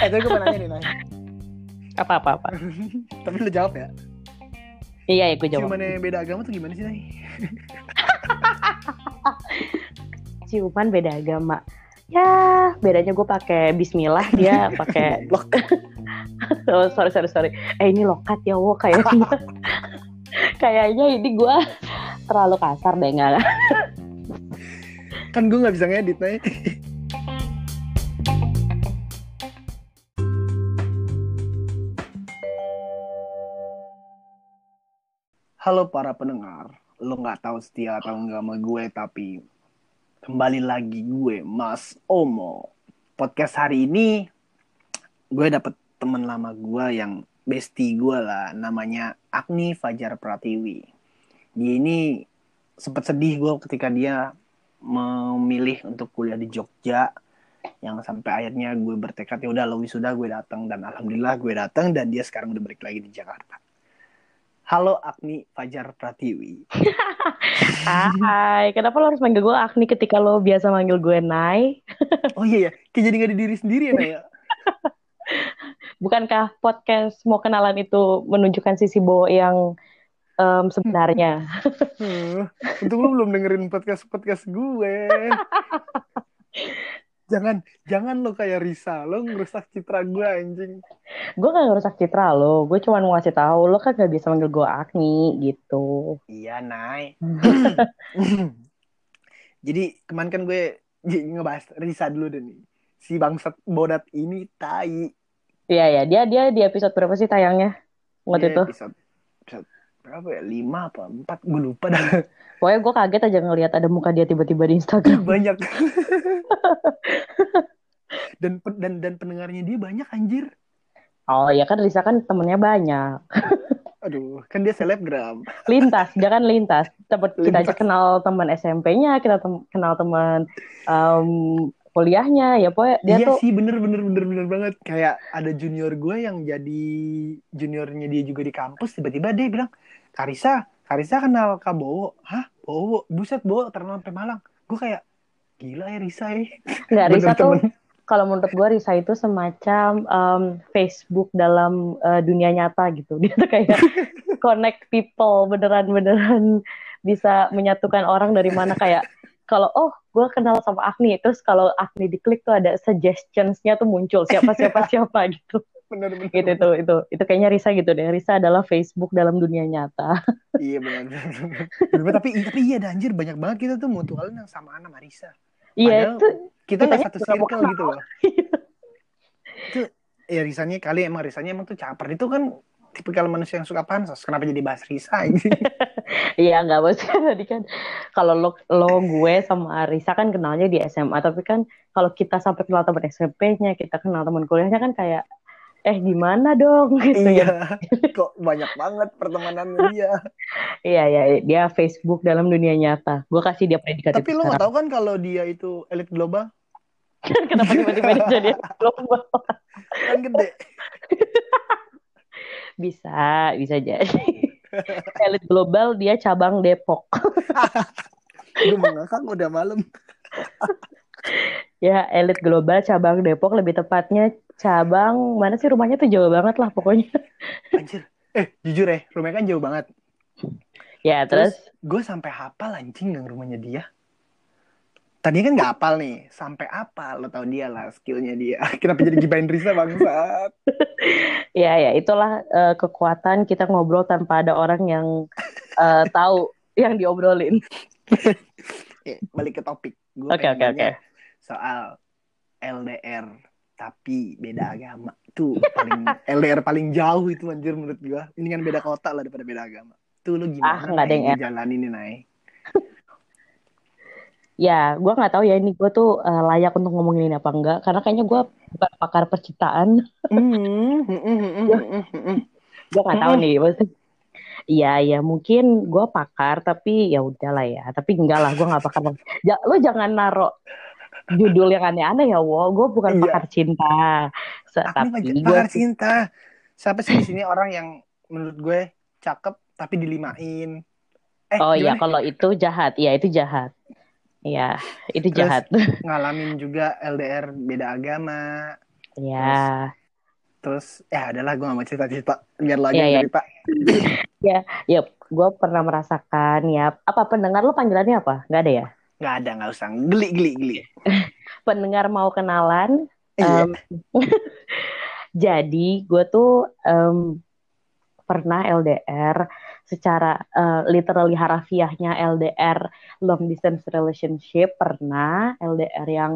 Eh, tapi gue mau nanya nih. Apa apa apa. tapi lu jawab ya. iya, ya, gue jawab. Ciuman yang beda agama tuh gimana sih, Nay? Ciuman beda agama. Ya, bedanya gue pakai Bismillah, dia pakai lok. oh, sorry sorry sorry. Eh ini lokat ya, wo kayaknya. kayaknya ini gue terlalu kasar deh nggak? Kan gue gak bisa ngedit, Nay. Halo para pendengar, lo nggak tahu setia atau enggak sama gue, tapi kembali lagi gue, Mas Omo. Podcast hari ini, gue dapet temen lama gue yang bestie gue lah, namanya Agni Fajar Pratiwi. Dia ini sempat sedih gue ketika dia memilih untuk kuliah di Jogja, yang sampai akhirnya gue bertekad ya udah lo wisuda gue datang dan alhamdulillah gue datang dan dia sekarang udah balik lagi di Jakarta. Halo Agni Fajar Pratiwi. Hai, kenapa lo harus manggil gue Agni ketika lo biasa manggil gue Nai? Oh iya ya, kayak jadi gak di diri sendiri ya Naya? Bukankah podcast mau kenalan itu menunjukkan sisi Bo yang em, sebenarnya? Hmm, untung lu belum dengerin podcast-podcast gue. jangan, jangan lo kayak Risa, lo ngerusak citra gue anjing. gue gak ngerusak citra lo, gue cuma mau ngasih tahu lo kan gak bisa manggil gue Agni gitu. Iya, Nay. Jadi kemarin kan gue ngebahas Risa dulu deh nih. Si bangsat bodat ini tai. Iya ya, dia dia di episode berapa sih tayangnya waktu Dia itu? Episode berapa ya? Lima apa? Empat? Gue lupa dah. Pokoknya gue kaget aja ngelihat ada muka dia tiba-tiba di Instagram. banyak. dan dan dan pendengarnya dia banyak anjir. Oh ya kan Risa kan temennya banyak. Aduh, kan dia selebgram. Lintas, dia kan lintas. Tempat kita aja kenal teman SMP-nya, kita tem- kenal teman em, kuliahnya, ya pokoknya dia iya tuh sih bener bener bener bener banget. Kayak ada junior gue yang jadi juniornya dia juga di kampus tiba-tiba dia bilang Karisa Karisa kenal Kak Bowo? Hah? Bowo? Buset Bowo terkenal sampai Malang. Gue kayak gila ya Risa ya nggak Risa tuh kalau menurut gue Risa itu semacam em, Facebook dalam eh, dunia nyata gitu. Dia tuh kayak connect people beneran-beneran bisa menyatukan orang dari mana. Kayak kalau oh gue kenal sama Agni terus kalau Agni diklik tuh ada suggestions-nya tuh muncul siapa siapa siapa gitu. bener bener Gitu itu itu itu kayaknya Risa gitu deh. Risa adalah Facebook dalam dunia nyata. iya. Bener, tapi tapi iya anjir banyak banget kita tuh mutualin yang samaan sama Risa Iya itu kita nggak satu circle gitu loh itu ya Risanya kali emang Risanya emang tuh caper itu kan tipikal manusia yang suka pansos kenapa jadi bahas Risa anjing Iya nggak maksudnya tadi kan kalau lo lo gue sama Risa kan kenalnya di SMA tapi kan kalau kita sampai kenal teman SMP-nya kita kenal teman kuliahnya kan kayak eh gimana dong? Gitu ya. Iya kok banyak banget pertemanannya dia? Iya ya dia Facebook dalam dunia nyata. Gue kasih dia predikat tapi lo nggak tahu kan kalau dia itu elit global? Kenapa tiba-tiba dia jadi global? Kan gede. Bisa bisa jadi elit global dia cabang Depok. Gue mengangkat udah malam. Ya elit global cabang Depok lebih tepatnya cabang mana sih rumahnya tuh jauh banget lah pokoknya. Anjir. Eh jujur ya rumahnya kan jauh banget. Ya terus gue sampai hafal anjing yang rumahnya dia tadi kan nggak hafal nih sampai apa lo tau dia lah skillnya dia. Kenapa jadi gibain Risa bangsat? Ya, ya, itulah eh, kekuatan kita ngobrol tanpa ada orang yang eh, tahu yang diobrolin. Eh, balik ke topik. Oke, oke, oke. soal LDR tapi beda agama. Tuh paling LDR paling jauh itu anjir menurut gue ini kan beda kota lah daripada beda agama. Tuh lu Ah, gimana nggak ada yang jalanin ini Nay Ya, gue nggak tahu ya ini gue tuh eh, layak untuk ngomongin ini apa enggak, karena kayaknya gue bukan pakar percintaan. Hmm, hmm, hmm, hmm, hmm, hmm. Gue nggak tahu nih. maksudnya- Iya, ya mungkin gue pakar, tapi ya udahlah ya. Tapi enggak lah, gue nggak pakar. Ja, lo jangan naro judul yang aneh-aneh ya, wo. Gue bukan Iya. pakar cinta. Se- Aku tapi pakar cinta. Siapa sih di sini orang yang menurut gue cakep tapi dilimain? Eh, Oh iya, kalau itu jahat, iya itu jahat. Iya, itu Terus- jahat. ngalamin juga LDR beda agama Iya. terus ya adalah gue gak mau cerita-cerita biar lagi Iya, iya. cerita Ya, gue pernah merasakan ya. Apa pendengar lo panggilannya apa? Nggak ada ya? nggak ada nggak usah geli geli geli Pendengar mau kenalan. Iya. em, jadi gue tuh em, pernah LDR secara eh, literally harafiahnya LDR long distance relationship pernah LDR yang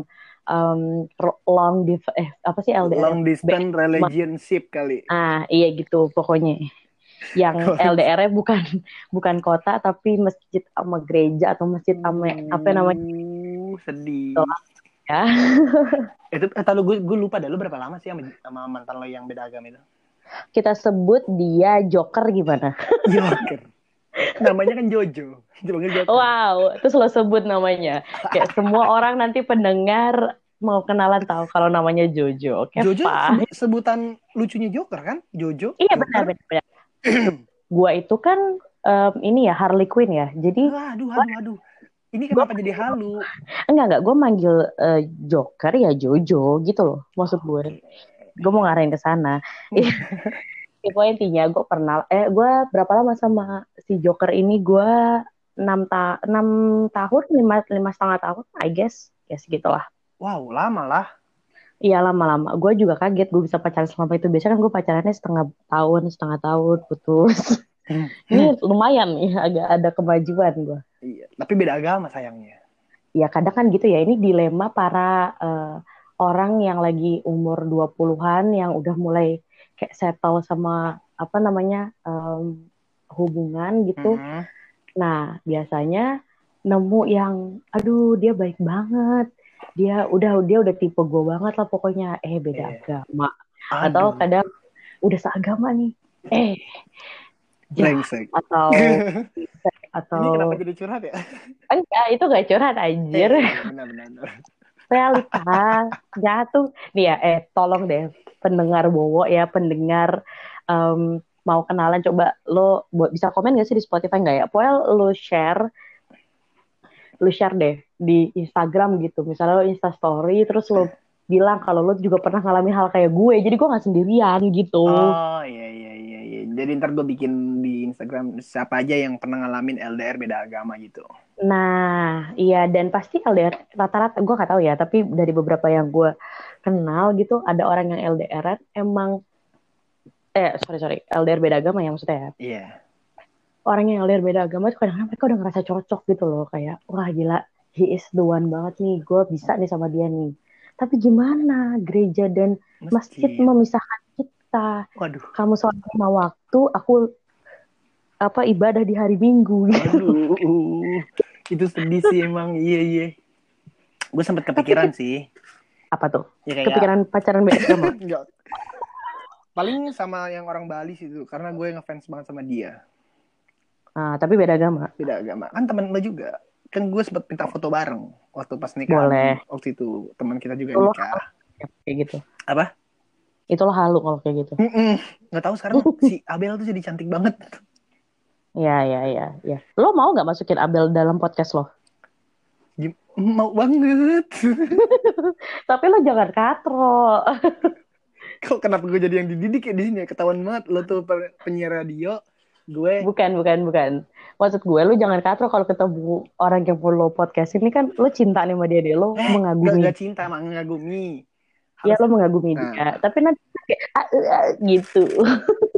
em, ro- long div eh apa sih LDR long distance relationship kali Ah, iya gitu pokoknya. Yang LDR-nya bukan bukan kota tapi masjid sama gereja atau masjid sama apa namanya Uh, sedih Tolak. ya. itu kata lu gue gue lupa dah lu berapa lama sih sama, sama mantan lo yang beda agama itu Kita sebut dia Joker gimana? Joker namanya kan Jojo Joker Wow, terus lo sebut namanya. Kayak semua orang nanti pendengar mau kenalan tahu kalau namanya Jojo. Oke, Jojo sebutan lucunya Joker kan Jojo Iya benar benar. benar. Gua itu kan em, ini ya Harley Quinn ya. Jadi Waduh, aduh, aduh. Ini kenapa jadi halu? enggak enggak gue manggil eh, Joker ya Jojo gitu loh. Maksud gue. Gue mau ngarahin ke sana. Ya, pokoknya intinya gue pernah eh gue berapa lama sama si Joker ini? Gue enam ta enam tahun lima lima setengah tahun I guess. Ya segitulah. Wow, lama lah. iya lama-lama. Gue juga kaget gue bisa pacaran selama itu. Biasanya kan gue pacarannya setengah tahun setengah tahun putus. Ini lumayan nih agak ada kemajuan gue Iya, tapi beda agama sayangnya. ya kadang kan gitu ya. Ini dilema para eh, orang yang lagi umur 20-an yang udah mulai kayak settle sama apa namanya em, hubungan gitu Mhm. Nah, biasanya nemu yang, aduh dia baik banget, dia udah dia udah tipe gue banget lah pokoknya, eh beda Iya. agama, atau Aduh, kadang udah seagama nih, eh brengsek. atau atau Ini kenapa jadi curhat ya? enggak itu gak curhat anjir, Eh, benar, benar, benar. Realita jatuh nih ya, eh tolong deh pendengar Bowo ya, pendengar em, mau kenalan coba lo bo- bisa komen gak sih di Spotify nggak ya? Pokoknya lo share, lo share deh di Instagram gitu. Misalnya lo Insta Story, terus lo bilang kalau lo juga pernah ngalamin hal kayak gue, jadi gue nggak sendirian gitu. Oh, iya, iya, iya, iya. Jadi ntar gue bikin di Instagram siapa aja yang pernah ngalamin LDR beda agama gitu. Nah, iya dan pasti LDR rata-rata gue nggak tahu ya, tapi dari beberapa yang gue kenal gitu, ada orang yang LDR emang eh sorry sorry LDR beda agama ya maksudnya ya. Iya. orang yang LDR beda agama itu kadang-kadang mereka udah ngerasa cocok gitu loh kayak wah gila he is the one banget nih gue bisa nih sama dia nih tapi gimana gereja dan masjid Masjid. memisahkan kita Waduh. kamu sholat lima waktu aku apa ibadah di hari minggu gitu Aduh. itu sedih sih emang. Iya, iya. Gue sempet kepikiran sih. apa tuh Ya kayak kepikiran pacaran beda Enggak. Paling sama yang orang Bali sih tuh, karena gue ngefans banget sama dia. ah tapi beda agama Beda agama. Kan temen lo juga. Kan gue sempet minta foto bareng waktu pas nikah. Boleh. Waktu itu teman kita juga Lo nikah. Ya, kayak gitu Apa? itulah halu kalau kayak gitu. Nggak tahu sekarang si Abel tuh jadi cantik banget. Ya ya ya ya lo mau nggak masukin Abel dalam podcast lo Gim- Mau banget. tapi lo jangan katro Kok kenapa gue jadi yang dididik ya di sini? ya? Ketahuan banget lo tuh pe- penyiar radio. Gue Bukan, bukan, bukan. Maksud gue, lu jangan katro kalau ketemu orang yang follow podcast ini kan, lu cinta nih sama dia deh, lu Eh, mengagumi. nggak cinta, emang mengagumi. Ya, Harus lu mengagumi Nah. dia. Tapi nanti kayak, ah, ah, ah, gitu.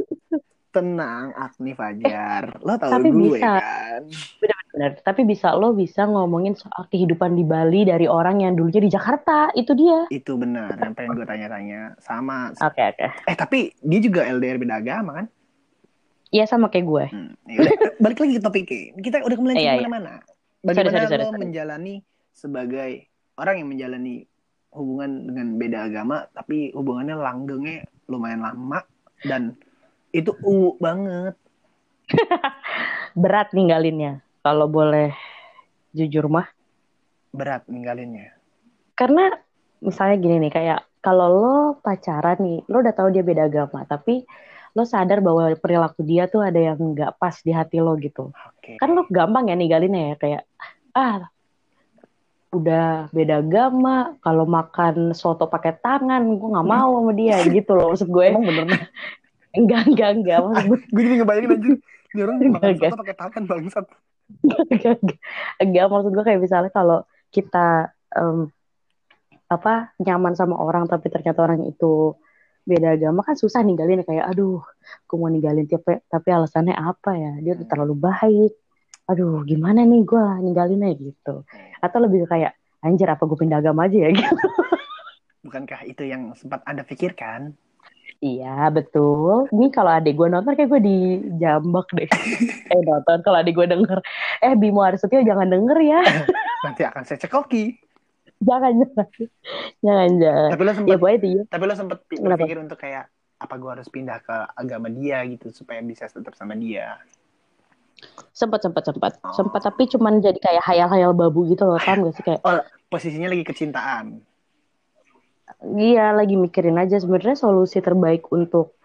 tenang, Agni Fajar. Lo tahu Tapi gue bisa. kan? Bener. Tapi bisa, lo bisa ngomongin soal kehidupan di Bali dari orang yang dulunya di Jakarta. Itu dia. Itu benar, yang pengen gue tanya-tanya. Sama. Oke, oke. Eh tapi dia juga LDR beda agama kan? Iya, sama kayak gue. Hmm. ya udah, balik lagi ke topiknya. Kita udah Iya, iya. ke mana-mana. Bagaimana Sorry, sorry, sorry, lo sorry. menjalani sebagai orang yang menjalani hubungan dengan beda agama, tapi hubungannya langgengnya lumayan lama dan itu u banget. Berat ninggalinnya. Kalau boleh jujur mah. Berat ninggalinnya. Karena misalnya gini nih, kayak kalau lo pacaran nih, lo udah tahu dia beda agama, tapi lo sadar bahwa perilaku dia tuh ada yang nggak pas di hati lo gitu. Oke. Kan lo gampang ya ninggalinnya ya, kayak ah udah beda agama kalau makan soto pakai tangan gue nggak mau sama dia gitu loh maksud gue Emang bener. enggak enggak enggak. Maksud gue gue jadi ngebayangin anjir. Ini orang makan soto pakai tangan bangsat. enggak, enggak. enggak. Maksud gue kayak misalnya kalau kita em, apa nyaman sama orang tapi ternyata orang itu beda agama kan susah ninggalin kayak aduh aku mau ninggalin tapi tapi alasannya apa ya? Dia udah terlalu baik. Aduh gimana nih gue ninggalinnya? Gitu. Atau lebih kayak anjir apa gue pindah agama aja ya? Gitu. Bukankah itu yang sempat Anda pikirkan? Iya betul ini kalau adik gue nonton kayak gue dijambak deh eh nonton kalau adik gue denger eh Bimo Arsetio jangan denger ya Nanti akan saya cekoki. jangan jangan jangan jangan Tapi lo ya sempat pokoknya dia tapi lo Kenapa? berpikir untuk kayak apa gue harus pindah ke agama dia gitu supaya bisa tetap sama dia. sempat sempat sempat Oh. sempat tapi cuman jadi kayak hayal-hayal babu gitu loh paham gak sih kayak Oh, posisinya lagi kecintaan. Iya lagi mikirin aja sebenarnya solusi terbaik untuk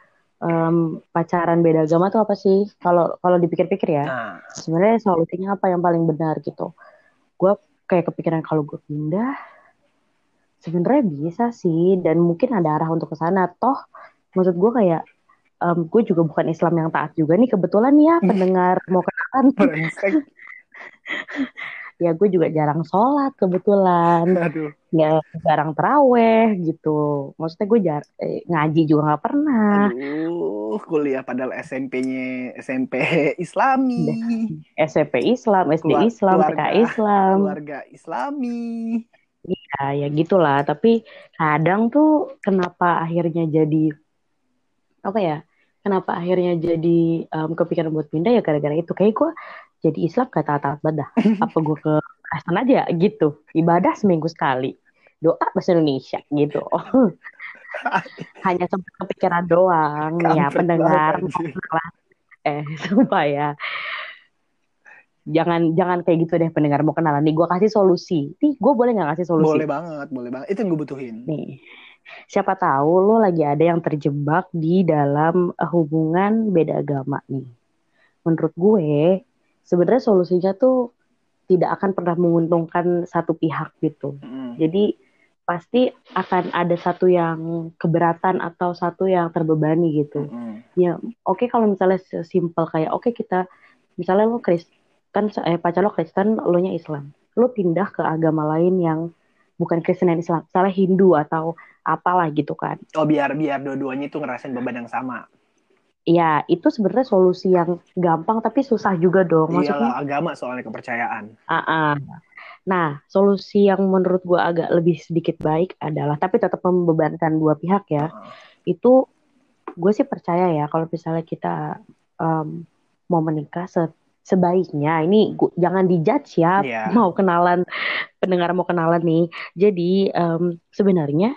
em, pacaran beda agama tuh apa sih? Kalau kalau dipikir-pikir ya Nah, sebenarnya solusinya apa yang paling benar gitu? Gue kayak kepikiran kalau gue pindah sebenarnya bisa sih dan mungkin ada arah untuk ke sana. Toh maksud gue kayak em, gue juga bukan Islam yang taat juga nih kebetulan ya pendengar mau kenalan. ya gue juga jarang sholat kebetulan. Aduh. nggak jarang teraweh gitu. Maksudnya gue jar eh, ngaji juga nggak pernah. Aduh, kuliah padahal SMP-nya SMP Islami. SMP Islam SD Keluar- Islam TK keluarga- Islam. Keluarga Islami. ya ya gitulah. Tapi kadang tuh kenapa akhirnya jadi apa ya kenapa akhirnya jadi em, kepikiran buat pindah? Ya gara-gara itu. Kayak gue jadi Islam gak taat-taat banget dah. apa gue ke Kristen aja? Gitu. Ibadah seminggu sekali. Doa bahasa Indonesia gitu. Hanya sempat kepikiran doang. Ya Kampret pendengar banget, anjir. eh sumpah ya. Jangan jangan kayak gitu deh pendengar. Mau kenalan nih gue kasih solusi. Nih gue boleh nggak kasih solusi? Boleh banget, boleh banget. Itu yang gue butuhin. nih. Siapa tahu lo lagi ada yang terjebak di dalam eh, hubungan beda agama nih. Menurut gue sebenarnya solusinya tuh tidak akan pernah menguntungkan satu pihak gitu Mm. jadi pasti akan ada satu yang keberatan atau satu yang terbebani gitu Mm. ya oke kalau misalnya simpel kayak oke kita misalnya lo Kristen eh pacar lo Kristen lo nya Islam lo pindah ke agama lain yang bukan Kristen dan Islam misalnya Hindu atau apalah gitu kan Oh biar biar dua-duanya itu ngerasain beban yang sama. Ya itu sebenarnya solusi yang gampang tapi susah juga dong maksudnya Iyalah agama soalnya kepercayaan. Ah. Nah, solusi yang menurut gua agak lebih sedikit baik adalah, tapi tetap membebankan dua pihak ya. Heeh. Itu gue sih percaya ya kalau misalnya kita em, mau menikah se- sebaiknya ini gu- jangan dijudge ya Iya. mau kenalan pendengar mau kenalan nih. Jadi em, sebenarnya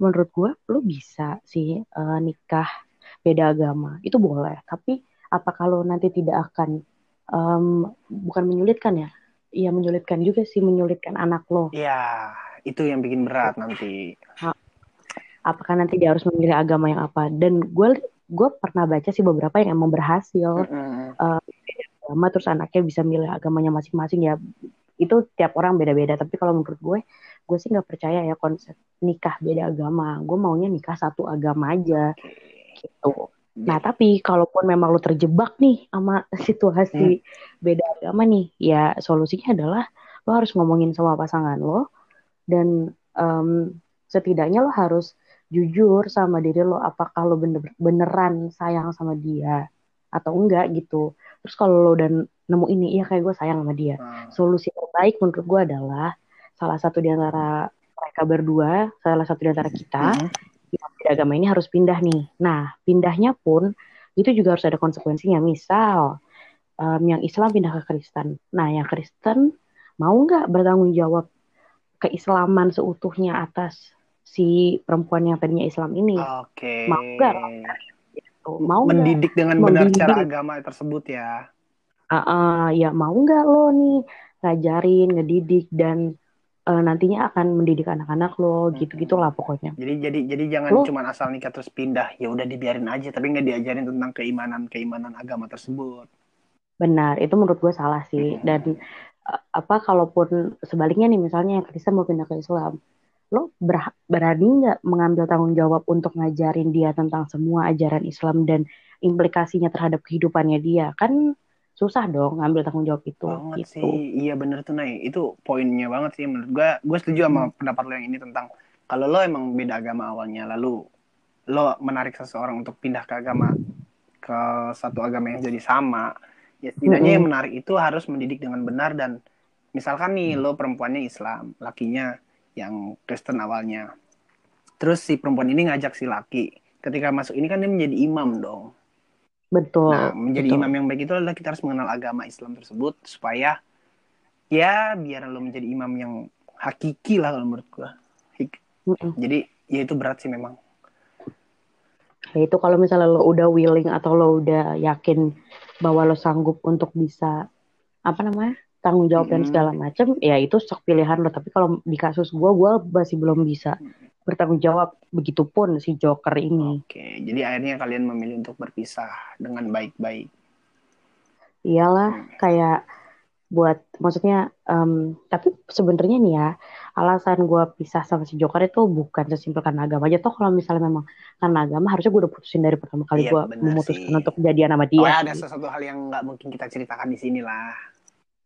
menurut gua lu bisa sih eh, nikah beda agama itu boleh. Tapi apa kalau nanti tidak akan em, bukan menyulitkan ya? Iya menyulitkan juga sih menyulitkan anak lo. Iya, itu yang bikin berat nanti. Apakah nanti dia harus memilih agama yang apa? Dan gue gue pernah baca sih beberapa yang emang berhasil Mm-mm. agama terus anaknya bisa milih agamanya masing-masing ya itu tiap orang beda-beda tapi kalau menurut gue gue sih nggak percaya ya konsep nikah beda agama gue maunya nikah satu agama aja gitu. Nah tapi kalaupun memang lo terjebak nih sama situasi beda agama nih ya solusinya adalah lo harus ngomongin sama pasangan lo dan em, setidaknya lo harus jujur sama diri lo apakah lo bener beneran sayang sama dia atau enggak gitu. Terus kalau lo dan nemu ini iya kayak gue sayang sama dia. Nah, solusi terbaik menurut gue adalah salah satu di antara mereka berdua salah satu di antara kita mm. Beda agama ini harus pindah nih nah pindahnya pun itu juga harus ada konsekuensinya misal em, yang Islam pindah ke Kristen nah yang Kristen mau nggak bertanggung jawab keislaman seutuhnya atas si perempuan yang tadinya Islam ini Oke. Mau nggak? Tuh, mau Mendidik dengan benar Membimbing. cara agama tersebut ya. Ah, ah, ya mau nggak lo nih ngajarin, ngedidik dan eh, nantinya akan mendidik anak-anak lo gitu-gitulah pokoknya. Jadi jadi jadi jangan Lo- cuma asal nikah terus pindah. Ya udah dibiarin aja tapi nggak diajarin tentang keimanan-keimanan agama tersebut. Benar, itu menurut gue salah sih. Mhm. Dan apa kalaupun sebaliknya nih misalnya yang Kristen mau pindah ke Islam lo ber, berani nggak mengambil tanggung jawab untuk ngajarin dia tentang semua ajaran Islam dan implikasinya terhadap kehidupannya dia kan susah dong ngambil tanggung jawab itu banget gitu. sih. Iya bener tuh Nay. Itu poinnya banget sih menurut gue gue setuju sama Hmm. pendapat lo yang ini tentang kalau lo emang beda agama awalnya lalu lo menarik seseorang untuk pindah ke agama ke satu agama yang jadi sama ya setidaknya Mm-mm. yang menarik itu harus mendidik dengan benar dan misalkan nih lo perempuannya Islam lakinya yang Kristen awalnya. Terus si perempuan ini ngajak si laki. Ketika masuk ini kan dia menjadi imam dong betul Nah, menjadi betul. imam yang baik itu adalah kita harus mengenal agama Islam tersebut supaya ya biar lo menjadi imam yang hakiki lah kalau menurut gua. Hik-. Jadi ya itu berat sih memang. Ya itu kalau misalnya lo udah willing atau lo udah yakin bahwa lo sanggup untuk bisa apa namanya tanggung jawab dan Mm-mm. segala macam, ya itu sok pilihan lo. Tapi kalau di kasus gue, gue masih belum bisa bertanggung jawab. Begitupun si Joker ini. Oke, jadi akhirnya kalian memilih untuk berpisah dengan baik-baik. Iyalah kayak buat maksudnya em, tapi sebenarnya nih ya alasan gue pisah sama si Joker itu bukan sesimpel karena agama aja toh kalau misalnya memang karena agama harusnya gue udah putusin dari pertama kali Iya, gue memutuskan sih. untuk jadian sama dia Oh, ada sih. sesuatu hal yang nggak mungkin kita ceritakan di sini lah.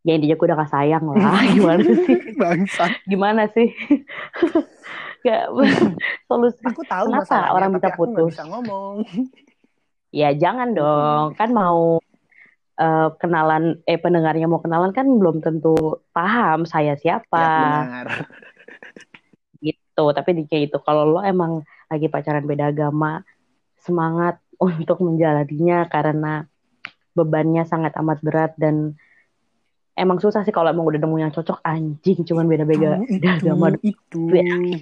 ya intinya gue udah gak sayang lah gimana sih Bangsat. gimana sih Gak, solusi Aku tahu Kenapa orang bisa putus? bisa ngomong. ya jangan dong kan mau eh, kenalan eh pendengarnya mau kenalan kan belum tentu paham saya siapa Ya, benar. gitu tapi di kayak itu kalau lo emang lagi pacaran beda agama semangat untuk menjalaninya karena bebannya sangat amat berat dan emang susah sih kalau emang udah nemu yang cocok anjing cuman beda-beda itu, beda agama itu,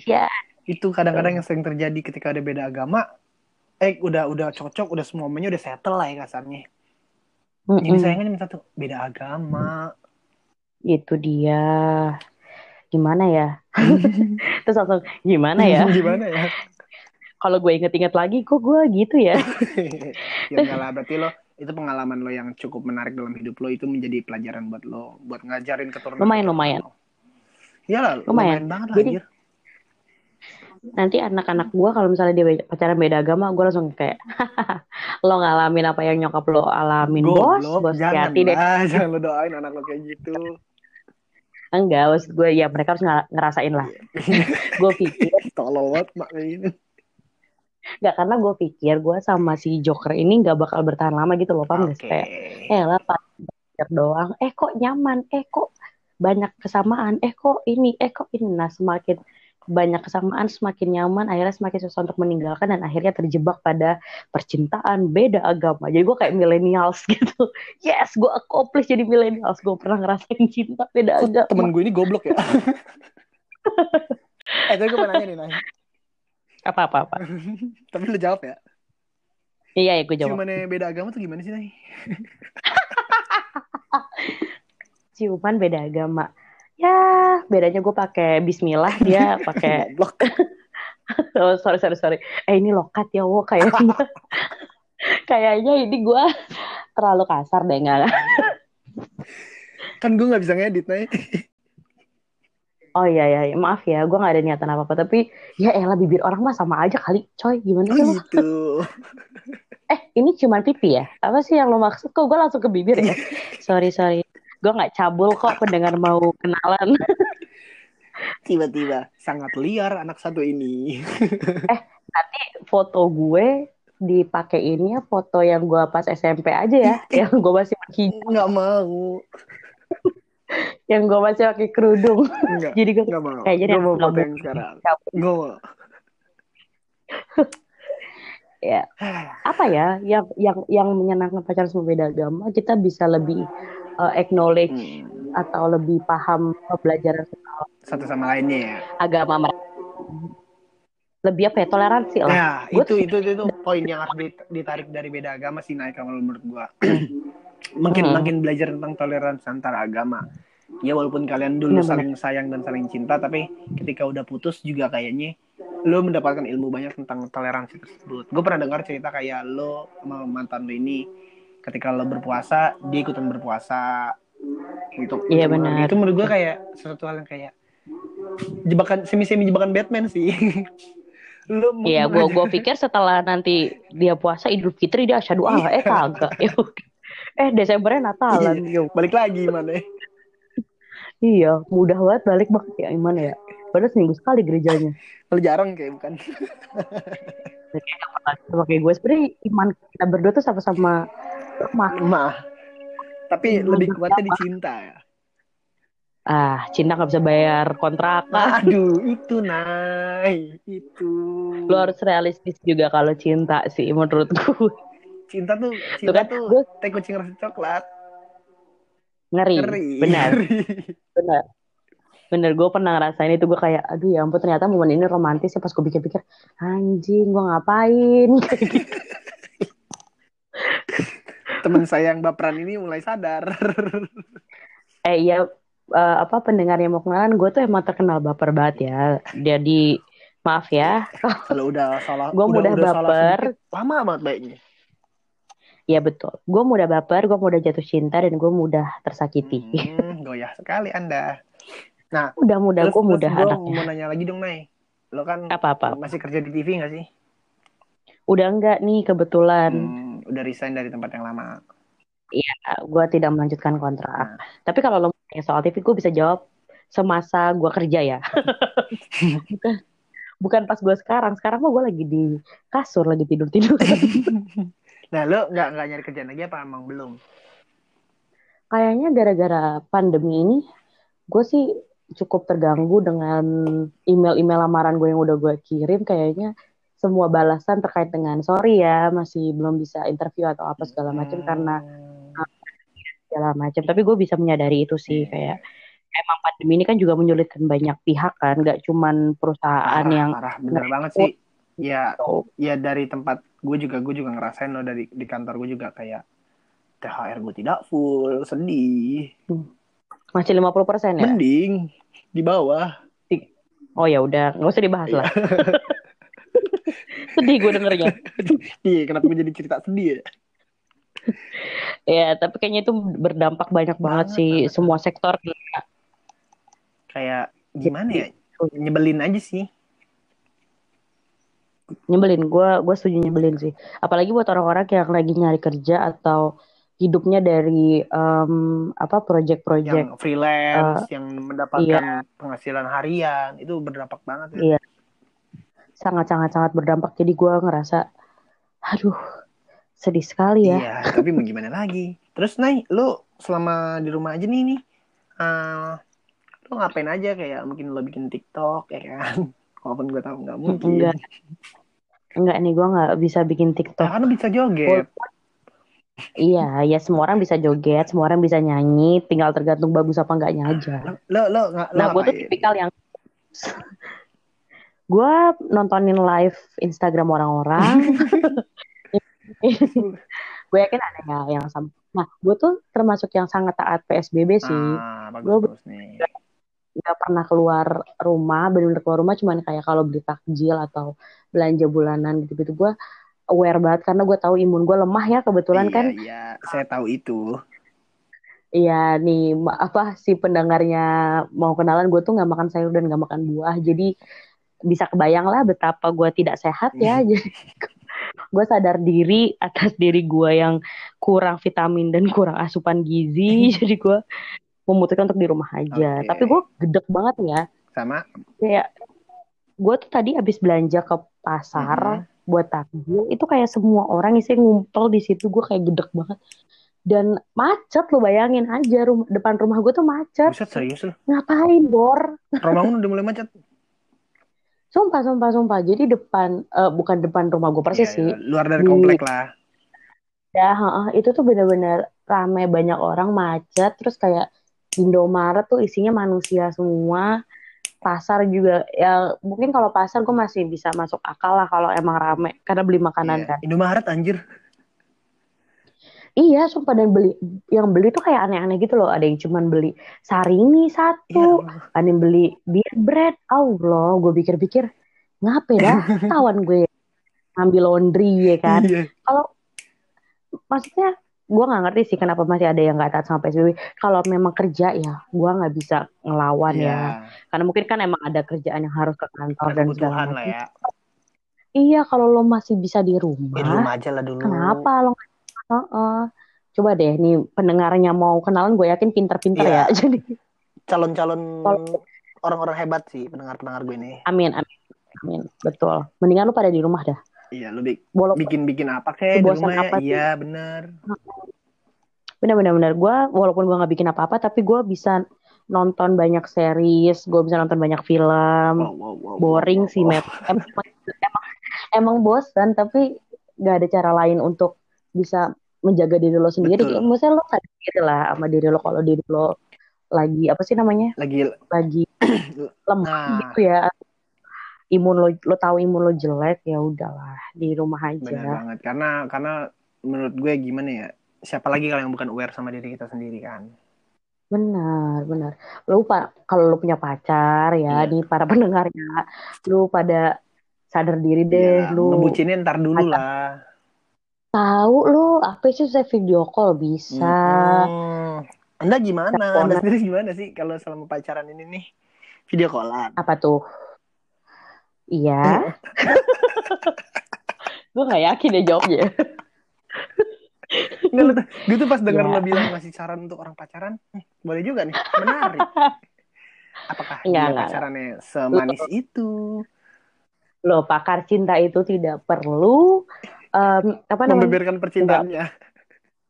ya itu. Kadang-kadang yang sering terjadi ketika ada beda agama eh udah udah cocok udah semuanya udah settle lah ya kasarnya. Jadi Mm-mm. sayangnya minta tuh beda agama. Itu dia. Gimana ya? Terus langsung gimana ya? Gimana ya? Kalau gue inget-inget lagi kok gue gitu ya? Ya enggak lah berarti lo itu pengalaman lo yang cukup menarik dalam hidup lo itu menjadi pelajaran buat lo buat ngajarin keturunan Lumayan, lumayan. Iya lah, Lumayan. lumayan, banget lah Jadi- anjir. nanti anak-anak gue kalau misalnya dia pacaran beda agama gue langsung kayak lo ngalamin apa yang nyokap lo alamin bos Goblok, bos jangan hati deh jangan lo doain anak lo kayak gitu. enggak maksud gue ya mereka harus ngera- ngerasain lah gue pikir Tolol banget mak kayak gini. enggak karena gue pikir gue sama si Joker ini nggak bakal bertahan lama gitu loh paham nggak Oke. sih? Kayak eh lah pacar doang. Eh kok nyaman? Eh kok banyak kesamaan? Eh kok ini? Eh kok ini? Nah semakin banyak kesamaan semakin nyaman akhirnya semakin susah untuk meninggalkan dan akhirnya terjebak pada percintaan beda agama. Jadi gue kayak millennials gitu. Yes gue accomplish jadi millennials. Gue pernah ngerasain cinta beda agama. temen gue ini goblok ya? eh tapi gue mau nanya nih. Apa apa apa Tapi lu jawab ya. iya ya gue jawab Ciumannya beda agama tuh gimana sih Nay? ciuman beda agama ya bedanya gue pakai Bismillah dia pakai Goblok. oh, sorry sorry sorry eh ini lokat ya wo kayaknya kayaknya ini gue terlalu kasar deh nggak Kan gue gak bisa ngedit Nay. Oh iya iya iya. maaf ya gue nggak ada niatan apa apa tapi ya elah bibir orang mah sama aja kali coy. Gimana sih gitu. eh ini cuman pipi ya? Apa sih yang lo maksud? Kok gue langsung ke bibir ya? Sorry sorry. Gue nggak cabul kok pendengar mau kenalan. Tiba-tiba sangat liar anak satu ini. foto gue dipakeinnya foto yang gue pas SMP aja ya yang gue masih pakai Gak mau. yang gue masih pakai kerudung Enggak. jadi gue Gak mau. Kayaknya Gue dia mau nggak foto yang sekarang. Gue mau. ya apa ya yang yang yang menyenangkan pacaran sama beda agama kita bisa lebih uh, acknowledge Hmm. atau lebih paham pelajaran Satu sama lainnya ya. agama mereka lebih apa ya toleransi lah Ya, itu, itu itu itu poin yang harus dit- ditarik dari beda agama sih naik kalau menurut gua. makin Hmm. makin belajar tentang toleransi antara agama. Ya walaupun kalian dulu Benar-benar. saling sayang dan saling cinta, tapi ketika udah putus juga kayaknya lo mendapatkan ilmu banyak tentang toleransi tersebut. Gue pernah dengar cerita kayak lo sama mantan lo ini ketika lo berpuasa, dia ikutan berpuasa. gitu Iya, benar. itu menurut gue kayak sesuatu hal yang kayak jebakan semi semi jebakan Batman sih lu mau Iya, gue gue pikir setelah nanti dia puasa Idul Fitri dia asyhadu Allah, eh kagak. Ya eh Desembernya Natalan. Iya, balik lagi mana Iya, mudah banget balik banget ya gimana ya. Padahal seminggu sekali gerejanya. kalau jarang kayak bukan Pakai gue sebenarnya iman kita berdua tuh sama-sama lemah. mah tapi Iya, lebih kuatnya di cinta ya Ah, cinta nggak bisa bayar kontrakan. aduh itu nay itu Lu harus realistis juga kalau cinta sih menurut gue. Cinta tuh Tuh cinta kan, tuh gue teh kucing rasa coklat ngeri. ngeri Benar, ngeri. benar. Bener, gue pernah ngerasain itu gue kayak, aduh ya ampun ternyata momen ini romantis ya pas gue pikir-pikir, anjing gue ngapain? Teman saya yang baperan ini mulai sadar eh iya, eh, apa pendengar yang mau kenalan, gue tuh emang terkenal baper banget ya. Jadi maaf ya, kalau udah salah Gua udah, mudah udah salah baper. sedikit, lama banget baiknya ya betul. Gue mudah baper, gue mudah jatuh cinta dan gue mudah tersakiti. hmm, goyah sekali anda nah Udah mudah, gue mudah gua anaknya. mau nanya lagi dong Nay lo kan Apa-apa? masih kerja di TV gak sih Udah enggak nih kebetulan. Hmm, udah resign dari tempat yang lama gue tidak melanjutkan kontrak. Tapi kalau lo tanya soal TV, gue bisa jawab semasa gue kerja ya. bukan, bukan pas gue sekarang. Sekarang mah gue lagi di kasur, lagi tidur tidur. nah lo nggak nggak nyari kerjaan lagi apa emang belum Kayaknya gara-gara pandemi ini, gue sih cukup terganggu dengan email-email lamaran gue yang udah gue kirim. Kayaknya semua balasan terkait dengan sorry ya, masih belum bisa interview atau apa segala macam karena Hmm. segala macam. Tapi gue bisa menyadari itu sih Iya. kayak emang pandemi ini kan juga menyulitkan banyak pihak kan, nggak cuman perusahaan parah, yang parah bener banget sih ya ya dari tempat gue juga gue juga ngerasain lo dari di kantor gue juga kayak THR gue tidak full sedih masih 50% ya. mending di bawah Oh ya udah, nggak usah dibahas Iya. lah. Sedih gue dengernya. iya kenapa gue jadi cerita sedih ya Ya, tapi kayaknya itu berdampak banyak banget, Banget, sih banget. semua sektor. kayak gimana ya nyebelin aja sih Nyebelin, gue gue setuju nyebelin sih. Apalagi buat orang-orang yang lagi nyari kerja atau hidupnya dari em, apa project-project. yang freelance yang mendapatkan iya. penghasilan harian itu berdampak banget ya. Iya. Sangat-sangat sangat berdampak. Jadi gue ngerasa, aduh, sedih sekali ya. Iya, tapi mau gimana lagi? Terus Nay, lu selama di rumah aja nih nih, eh, lu ngapain aja kayak mungkin lo bikin TikTok ya kan? Walaupun gue tahu nggak mungkin. Enggak. Enggak nih, gue nggak bisa bikin TikTok. lu bisa joget. Iya, ya semua orang bisa joget, semua orang bisa nyanyi, tinggal tergantung bagus apa enggaknya aja. Lo lo lo Nah, gue tuh tipikal yang gue nontonin live Instagram orang-orang. gue yakin ada ya yang sama. Nah, gue tuh termasuk yang sangat taat PSBB sih. Ah, Gua- bagus bagus nih. Gak pernah keluar rumah, bener-bener keluar rumah cuman kayak kalau beli takjil atau belanja bulanan gitu-gitu. Gue aware banget karena gue tahu imun gue lemah ya kebetulan iya, kan. Iya, saya tahu itu. Iya nih apa si pendengarnya mau kenalan gue tuh nggak makan sayur dan nggak makan buah jadi bisa kebayang lah betapa gue tidak sehat ya jadi gue sadar diri atas diri gue yang kurang vitamin dan kurang asupan gizi jadi gue memutuskan untuk di rumah aja. Oke. tapi gue gedek banget ya. Sama. Kayak gue tuh tadi habis belanja ke pasar Mhm. buat takjil itu kayak semua orang isi ngumpul di situ gue kayak gedek banget. Dan macet lo bayangin aja rum- depan rumah gue tuh macet. Buset serius lu. ngapain bor? Romangun udah mulai macet. sumpah sumpah sumpah. Jadi depan eh, bukan depan rumah gue persis Iya, sih. iya, luar dari Di- komplek lah. ya itu tuh bener-bener rame banyak orang macet. Terus kayak Indomaret tuh isinya manusia semua pasar juga ya mungkin kalau pasar gue masih bisa masuk akal lah kalau emang rame karena beli makanan Iya. kan Indomaret anjir. Iya, sumpah dan beli yang beli tuh kayak aneh-aneh gitu loh. Ada yang cuman beli saringi satu, ada yang beli beer bread. Allah, gue pikir-pikir ngapain dah? Tawan gue ngambil laundry ya kan. Iya. Kalau maksudnya gue nggak ngerti sih kenapa masih ada yang nggak taat sama PSBB. Kalau memang kerja ya, gue nggak bisa ngelawan Iya. ya. Karena mungkin kan emang ada kerjaan yang harus ke kantor Ada dan segala macam. ya. Iya, kalau lo masih bisa di rumah, di rumah aja lah dulu. kenapa lo? Heeh. Coba deh, nih pendengarnya mau kenalan, gue yakin pinter-pinter Iya. ya. Jadi, Calon-calon orang-orang hebat sih pendengar-pendengar gue ini. amin, amin, amin. Betul. Mendingan lo pada di rumah dah. Iya, lu bikin-bikin apa kek di rumah ya? apa sih? Iya, bener. benar-benar benar. Gue walaupun gue nggak bikin apa-apa, tapi gue bisa nonton banyak series, gue bisa nonton banyak film. Wow, wow, wow, boring wow, sih wow. Emang, emang emang bosan tapi nggak ada cara lain untuk bisa menjaga diri lo sendiri. Betul. Maksudnya lo sadar gitu lah sama diri lo kalau diri lo lagi apa sih namanya Lagi lagi lemah Nah. gitu ya. Imun lo lo tahu imun lo jelek ya udahlah di rumah aja. banget karena karena menurut gue gimana ya? Siapa lagi kalau yang bukan aware sama diri kita sendiri kan? Benar benar. Lo lupa kalau lo punya pacar ya Iya. nih para pendengar ya, lo pada sadar diri deh Ya, lu ngebucinnya ntar dulu lah. tahu lo apa sih saya video call bisa. Hmm. Anda gimana? Teleponan. Anda sendiri gimana sih kalau selama pacaran ini nih? Video callan. Apa tuh? Iya. gue gak yakin ya jawabnya. Enggak, lu tuh- gue tuh pas denger Ya. lo bilang ngasih saran untuk orang pacaran, hmm, boleh juga nih, menarik. Apakah Enggak, dia enggak, pacarannya semanis itu? Loh, pakar cinta itu tidak perlu em, apa namanya? Membeberkan percintaannya.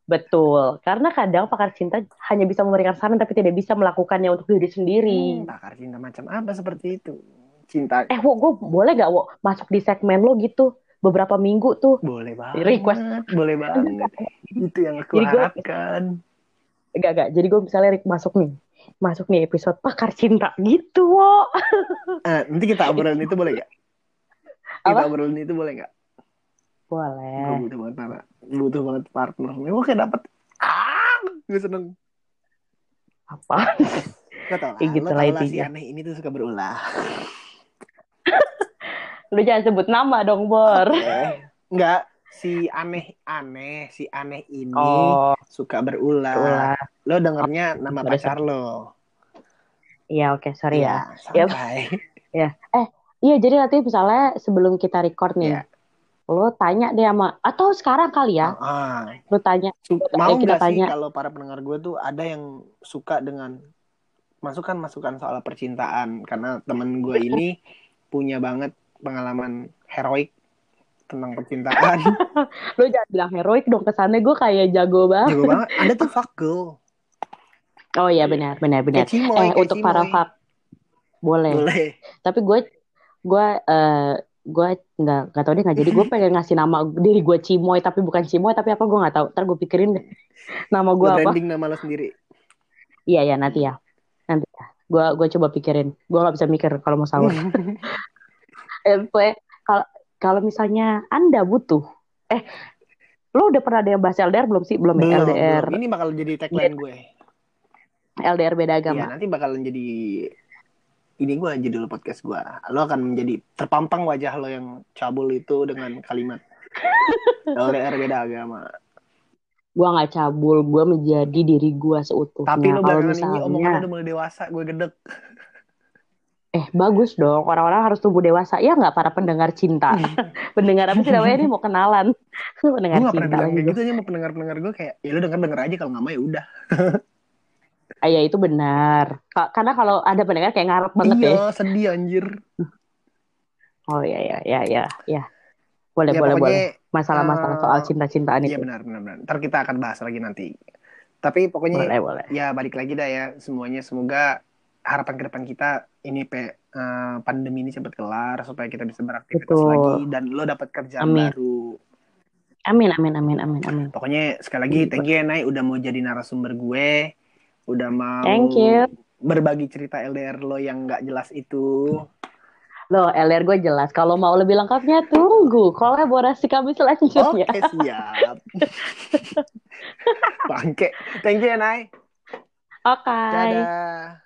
Betul. Karena kadang pakar cinta hanya bisa memberikan saran tapi tidak bisa melakukannya untuk diri sendiri. Hmm, pakar cinta macam apa seperti itu? Cinta Eh, wo, gue boleh gak wo, masuk di segmen lo gitu beberapa minggu tuh? boleh banget. Request. Boleh banget. Itu yang aku Jadi harapkan. Gak, gak. Jadi gue misalnya masuk nih. Masuk nih episode pakar cinta gitu, wo. Eh, nanti kita obrolin itu boleh gak? Kita Apa? obrolin itu boleh gak? Gue Boleh. butuh banget partner. Butuh banget partner. Gue kayak dapet. Ah, gue seneng. Apa? Gak tau lah. Gitu lah si aneh ini tuh suka berulah. Lu jangan sebut nama dong, Bor. Eh, Enggak. Si aneh-aneh. Si aneh ini Oh, suka berulah. ulah. Lo dengernya nama Sorry, pacar lo. Iya, oke, sorry ya. Iya, santai. Iya, jadi nanti misalnya sebelum kita record nih, Iya. lo tanya deh sama atau sekarang kali ya, Ah, lo tanya. su- Eh, mau kita sih tanya. kalau para pendengar gue tuh ada yang suka dengan masukan-masukan soal percintaan karena temen gue ini punya banget pengalaman heroik tentang percintaan. Lo jangan bilang heroik dong kesannya gue kayak jago banget. Jago banget. Anda tuh fuck girl. Oh iya benar, benar, benar. Kayak cimoy, Eh kayak untuk para fak boleh. Boleh. Tapi gue gue eh gue nggak nggak tahu deh nggak jadi gue pengen ngasih nama diri gue Cimoy tapi bukan Cimoy tapi apa gue nggak tahu. Ntar gue pikirin deh nama gue Gue apa. branding nama lo sendiri. Iya ya nanti ya nanti ya. Gue gue coba pikirin. Gue nggak bisa mikir kalau mau sahur. Eh kalau kalau misalnya anda butuh eh lo udah pernah ada yang bahas LDR belum sih belum, ya Belum, LDR belum. Ini bakal jadi tagline gue. LDR beda Iya, agama nanti bakalan jadi ini gue judul podcast gue. Lo akan menjadi terpampang wajah lo yang cabul itu dengan kalimat LDR beda agama. gue nggak cabul gue menjadi diri gue seutuhnya Tapi lo kalau belakangan ini misalnya omongan udah mulai dewasa, gue gedek. Eh bagus dong orang-orang harus tumbuh dewasa. Ya nggak para pendengar cinta. Pendengar apa sih namanya? Ini mau kenalan. Pendengar pernah cinta kayak gue. gitu aja sama pendengar-pendengar gue kayak, ya lo denger-denger aja kalau gak mau ya udah. ah, ya itu benar. Ka- karena kalau ada pendengar kayak ngarep banget ya. Iya, sedih anjir. oh ya ya ya ya ya. Boleh ya boleh boleh. masalah-masalah eh, soal cinta-cintaan iya itu. benar, benar, benar. Ntar kita akan bahas lagi nanti. Tapi pokoknya boleh boleh. ya balik lagi dah ya semuanya. Semoga harapan ke depan kita ini pe, eh, pandemi ini cepat kelar supaya kita bisa beraktivitas Betul. lagi dan lo dapat kerjaan Amin. baru. amin amin amin amin amin Pokoknya sekali lagi thank you ya Nay udah mau jadi narasumber gue, udah mau Thank you. berbagi cerita LDR lo yang nggak jelas itu. Loh, LR gue jelas. Kalau mau lebih lengkapnya, tunggu kolaborasi kami selanjutnya. Oke siap. Bangke. Thank you ya Nay. Oke. Dadah.